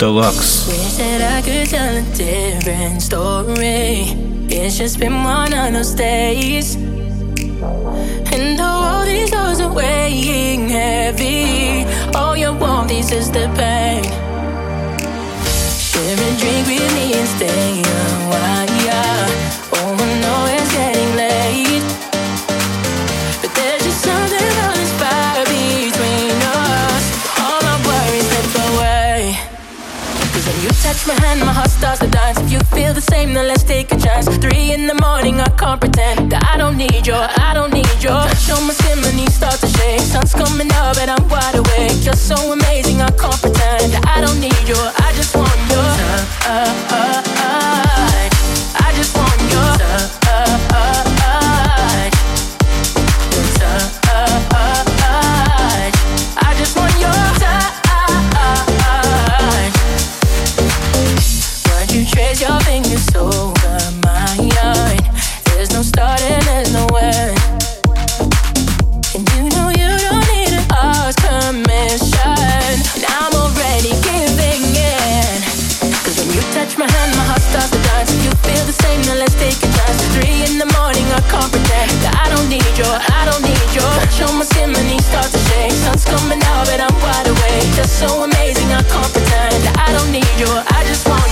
Deluxe. Wish that I could tell a different story. It's just been one of those days. And though all these lows are weighing heavy, all your warmth is the pain. Share a drink with me and stay a while. stars to dance. If you feel the same, then let's take a chance. Three in the morning, I can't pretend that I don't need you. I don't need you. Show my skin, my knees start to shake. Sun's coming up and I'm wide awake. You're so amazing, I can't pretend that I don't need you. I just want your. Time, uh, uh, uh, I just want your. Time, sun's coming out and I'm wide awake. That's so amazing, I can't pretend. I don't need you, I just want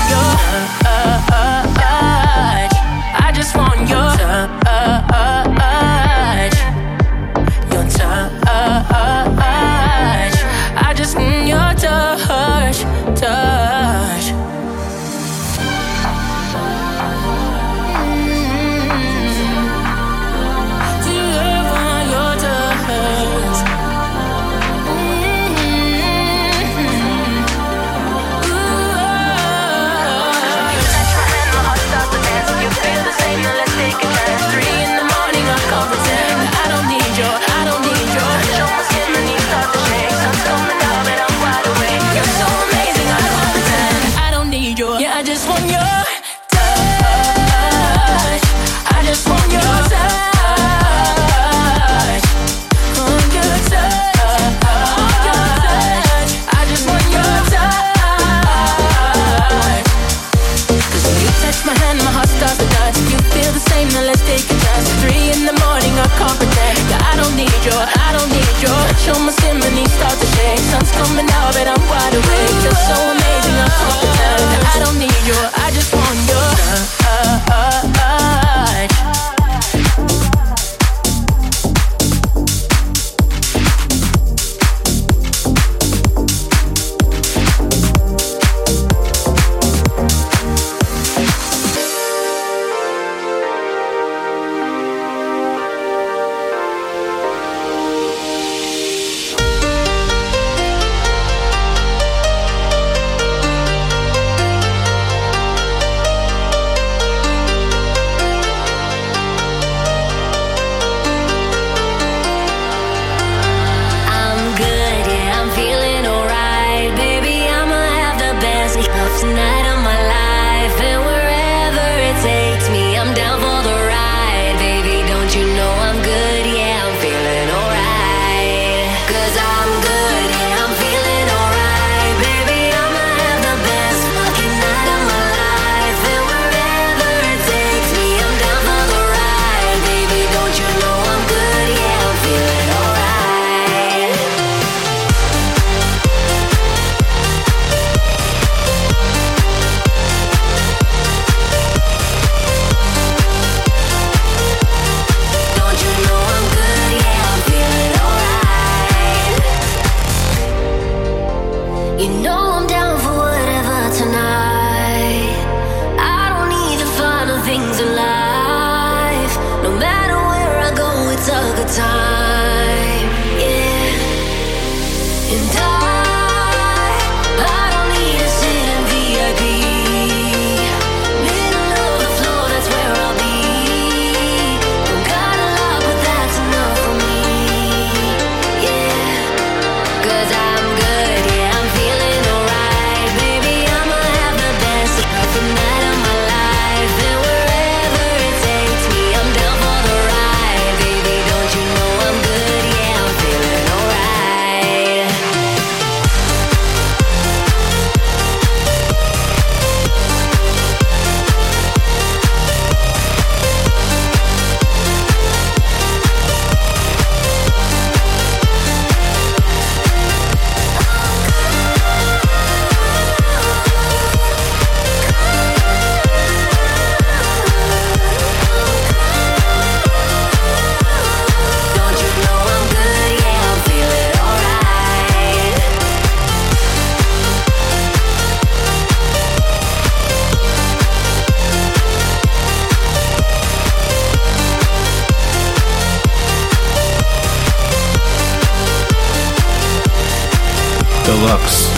Deluxe.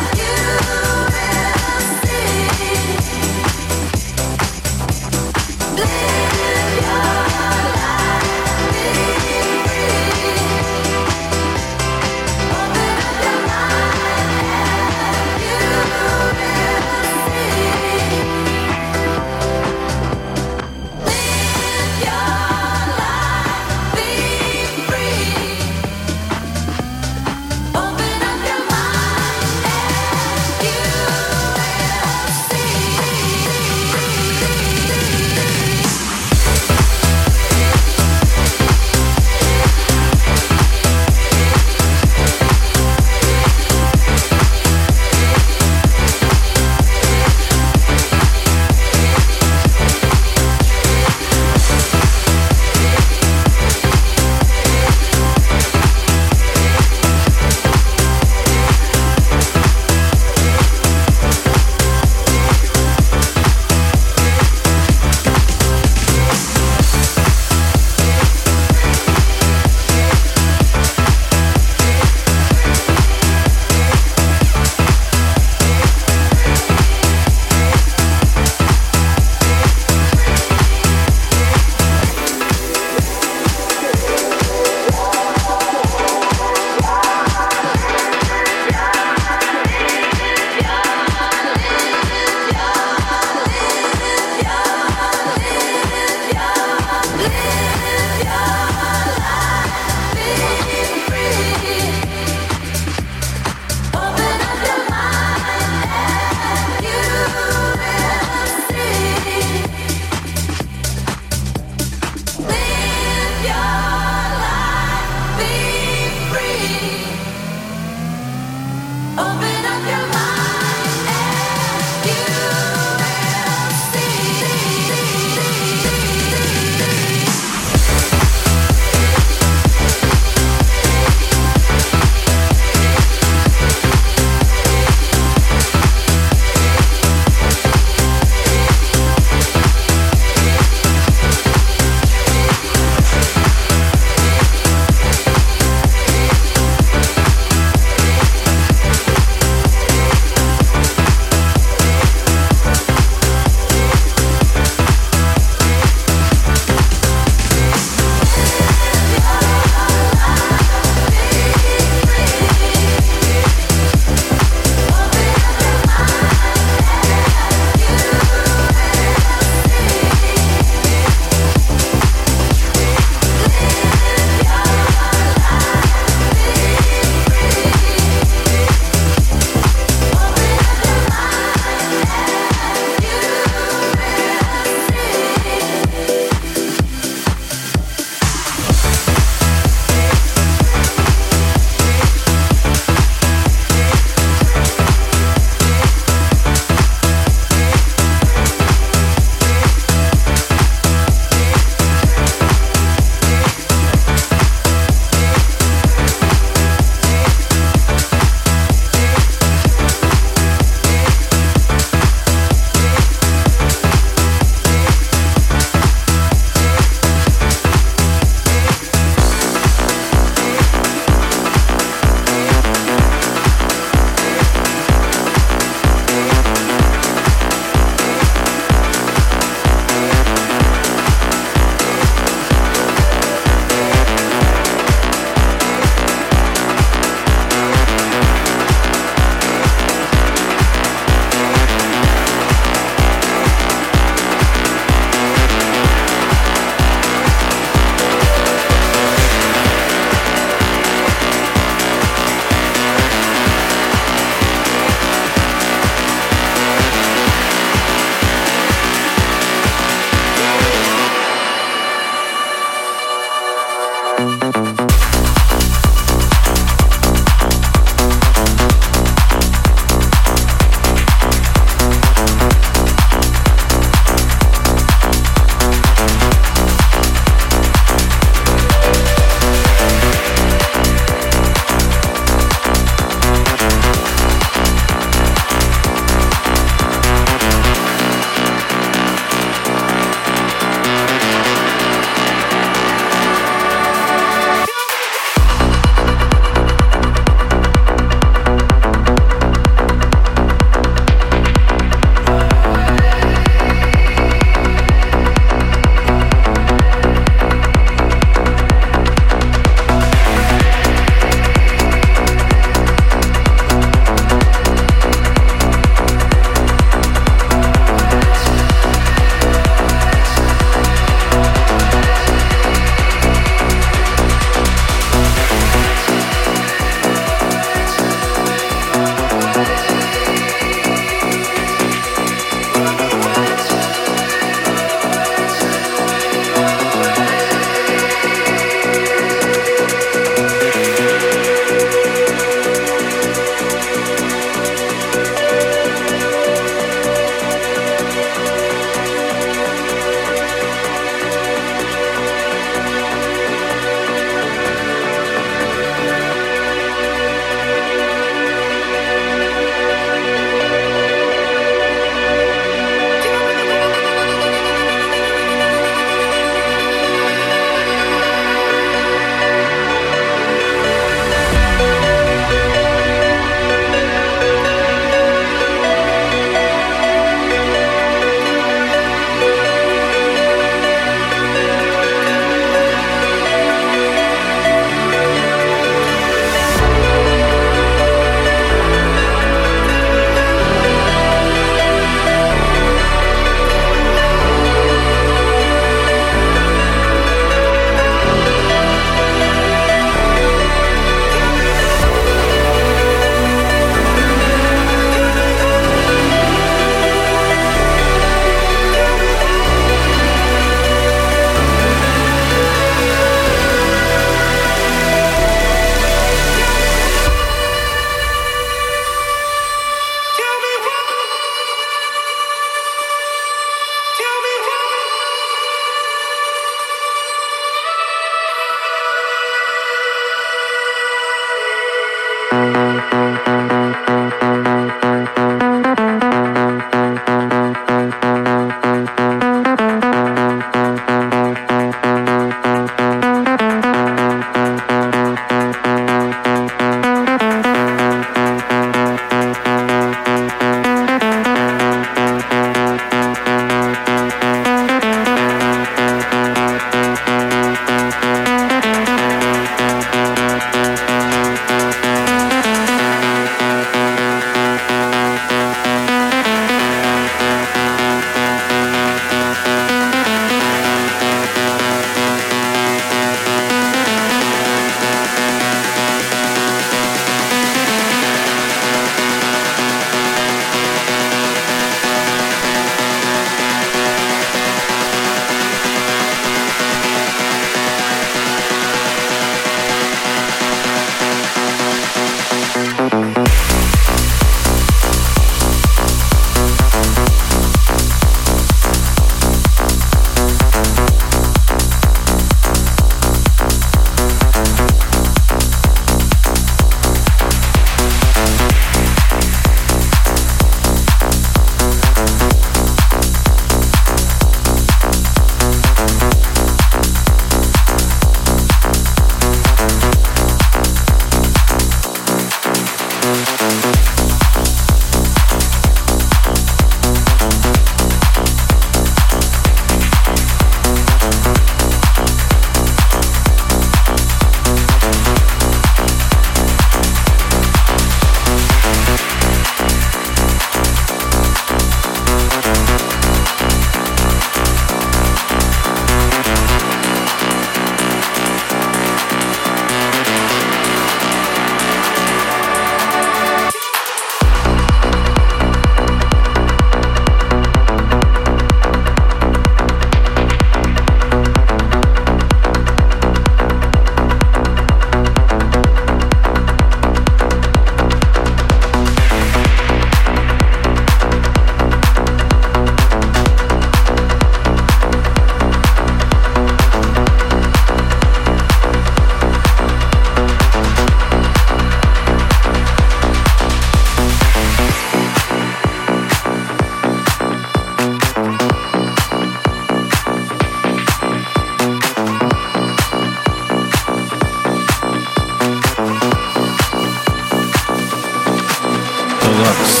Deluxe.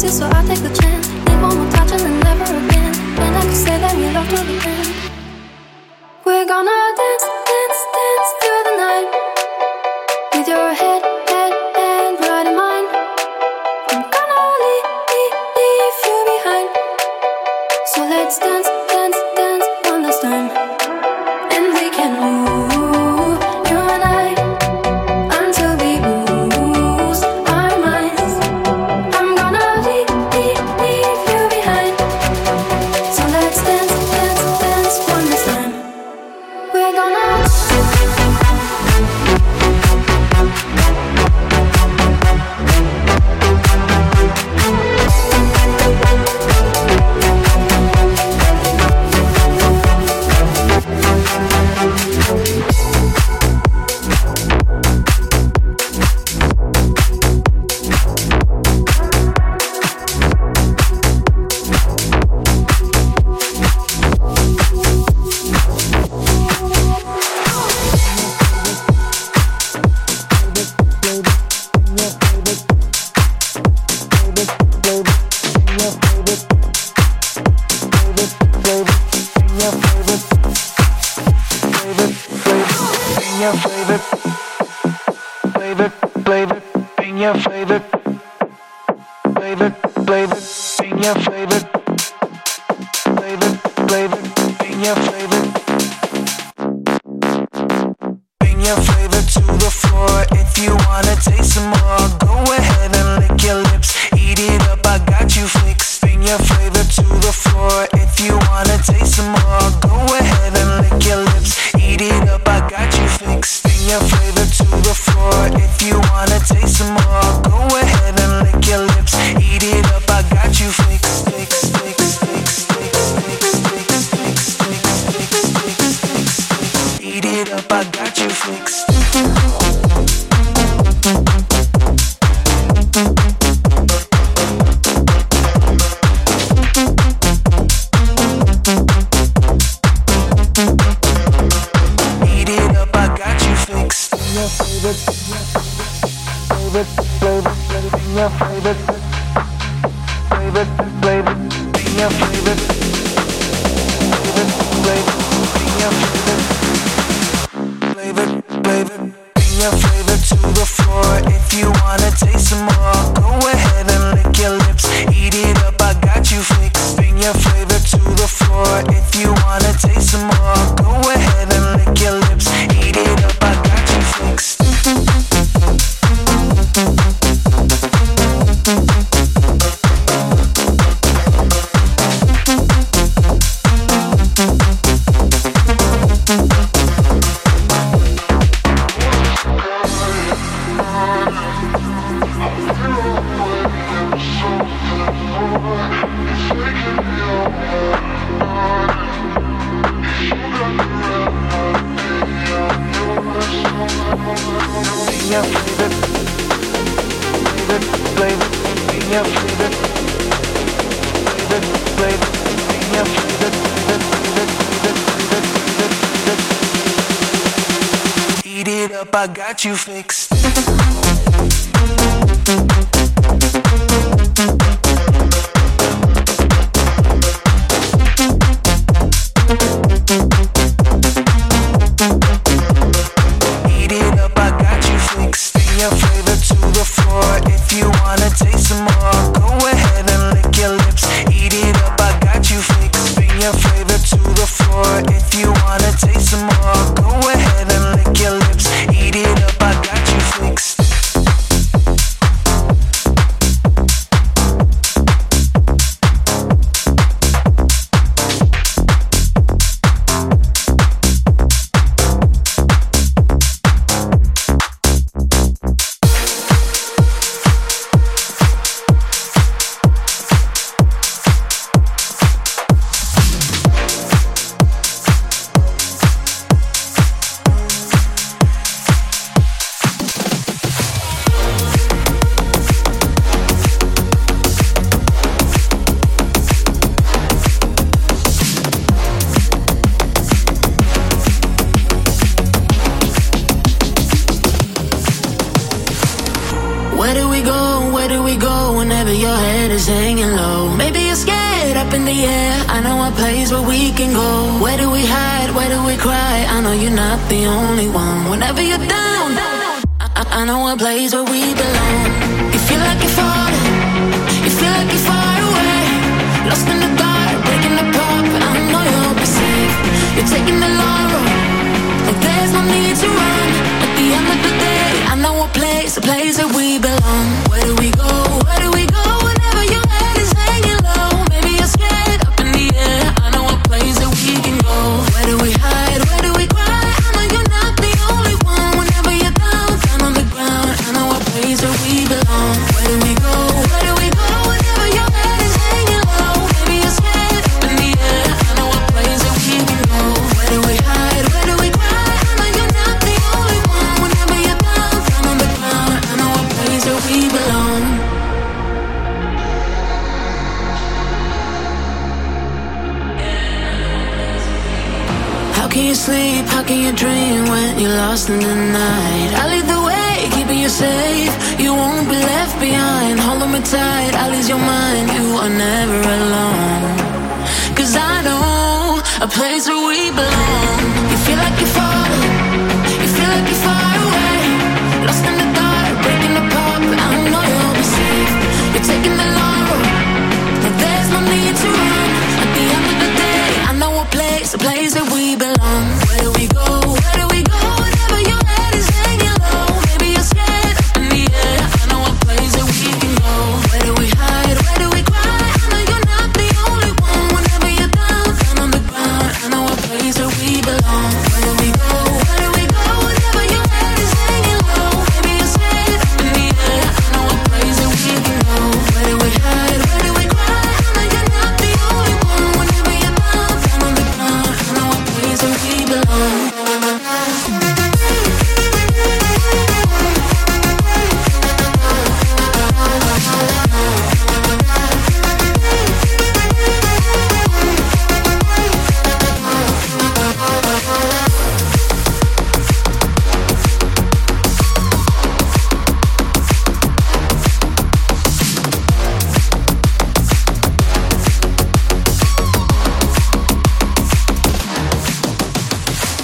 glasses, so I'll take the chance.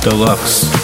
Deluxe.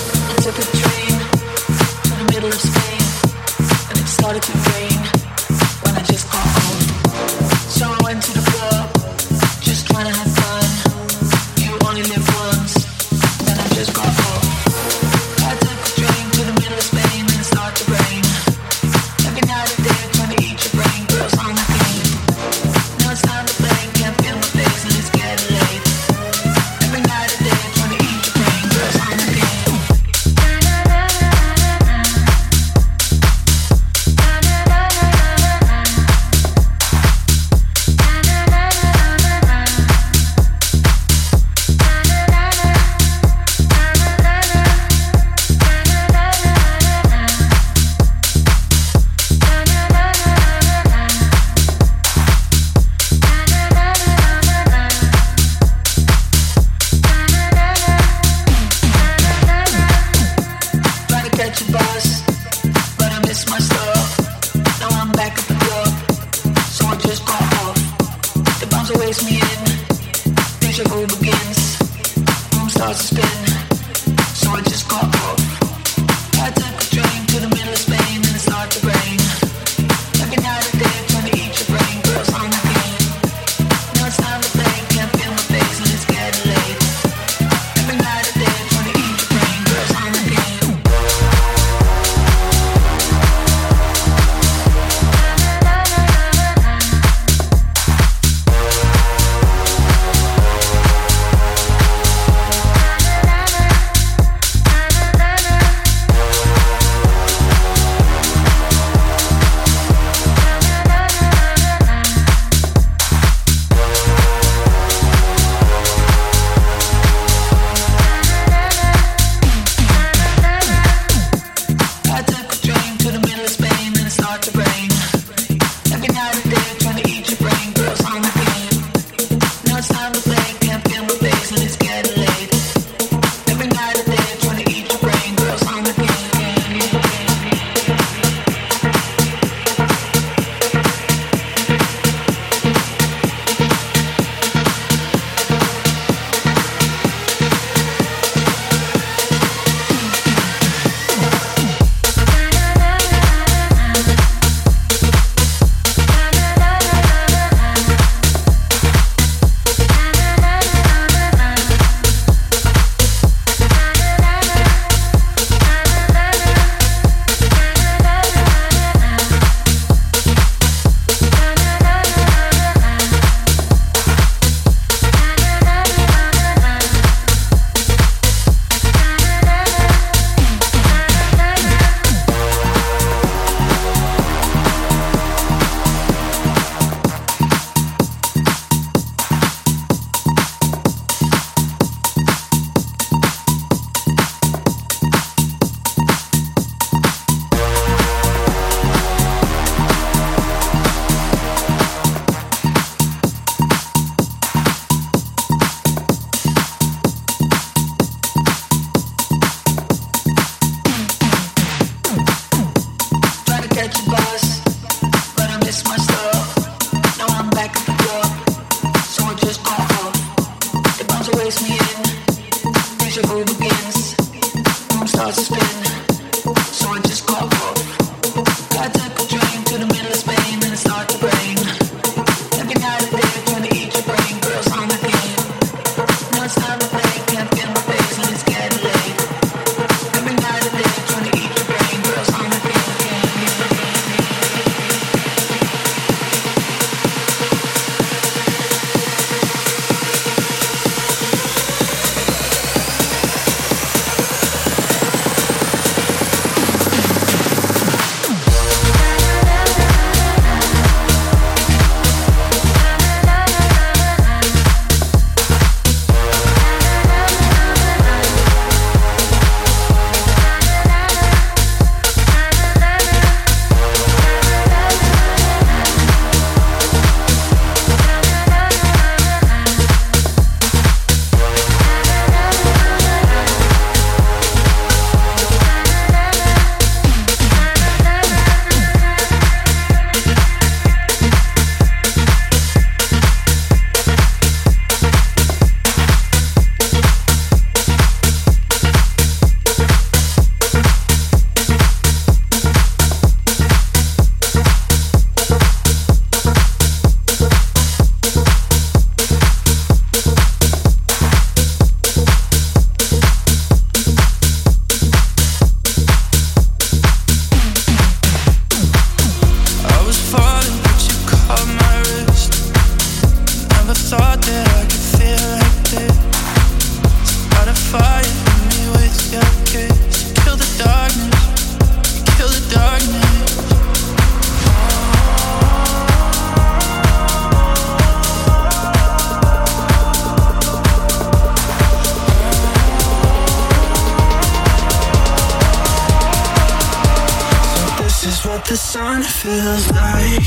feels like.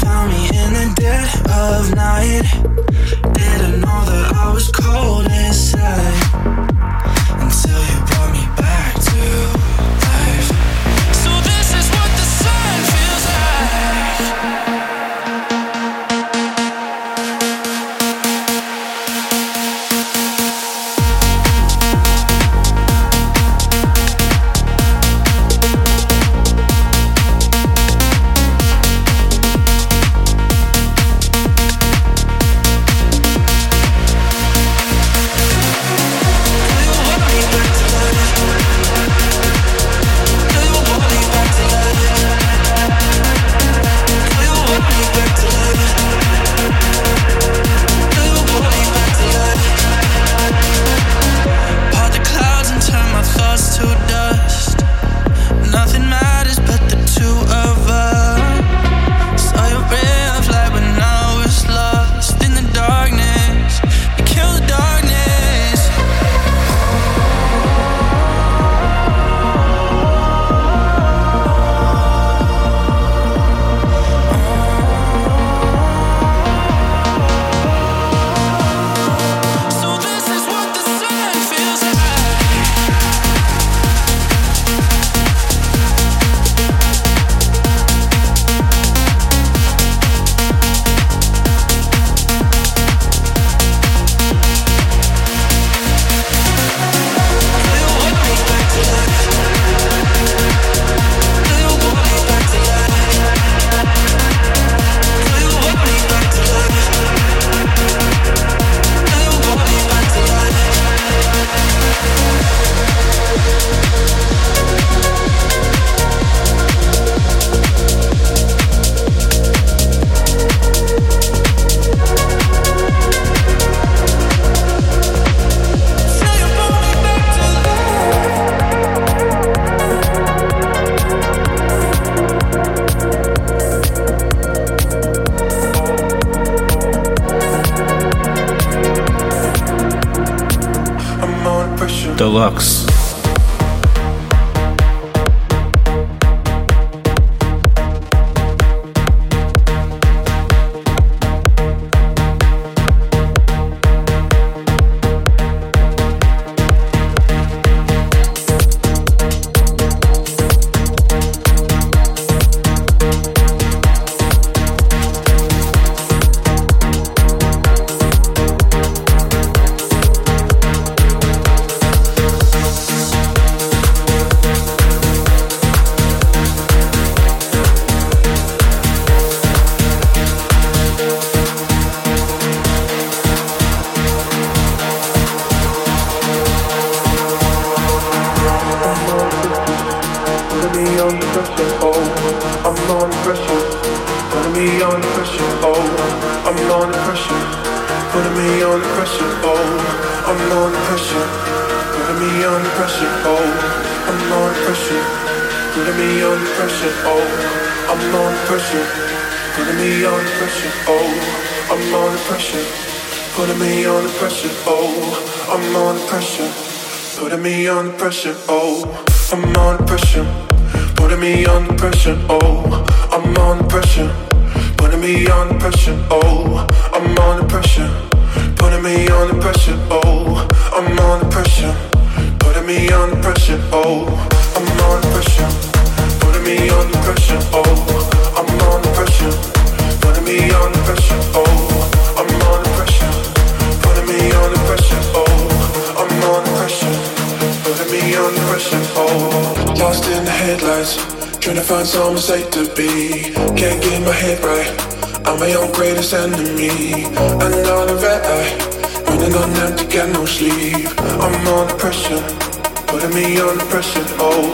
Found me in the dead of night. on pressure, putting me on pressure, oh, I'm on pressure, putting me on pressure, oh, I'm on pressure, putting me on pressure, oh, I'm on pressure, putting me on pressure, oh, I'm on pressure, putting me on pressure, oh, I'm on pressure, putting me on pressure, oh, I'm on pressure, putting me on pressure, oh, I'm on pressure. Putting me under pressure, oh, I'm under pressure. Putting me under pressure, oh, I'm under pressure. Putting me under pressure, oh, I'm under pressure. Putting me under pressure, oh, I'm under pressure. Putting me under pressure, oh, I'm under pressure. Putting me under pressure, oh. Lost in the headlights, trying to find somewhere safe to be. Can't get my head right. I'm my own greatest enemy. Another red eye, running on empty, get no sleep. I'm under pressure, putting me under pressure. Oh,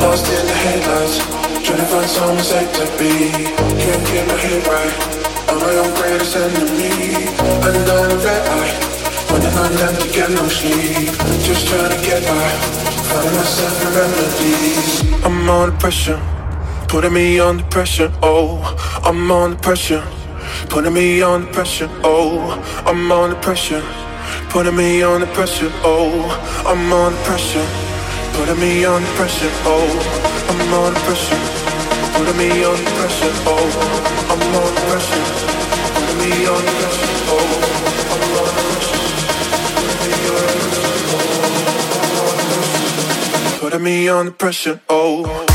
lost in the headlights, trying to find someone safe to be. Can't get my head right. I'm my own greatest enemy. Another red eye, running on empty, get no sleep. Just trying to get by, finding myself in remedies. I'm under pressure. Putting me under pressure, oh, I'm under pressure. Putting me under pressure, oh, I'm under pressure. Putting me under pressure, oh, I'm under pressure. Putting me under pressure, oh, I'm under pressure. Putting me under pressure, oh, I'm under pressure. Putting me under pressure, oh, I'm under pressure. Putting me under pressure, oh, I'm under pressure. Pressure, oh.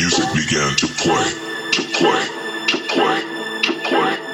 music began to play, to play, to play, to play.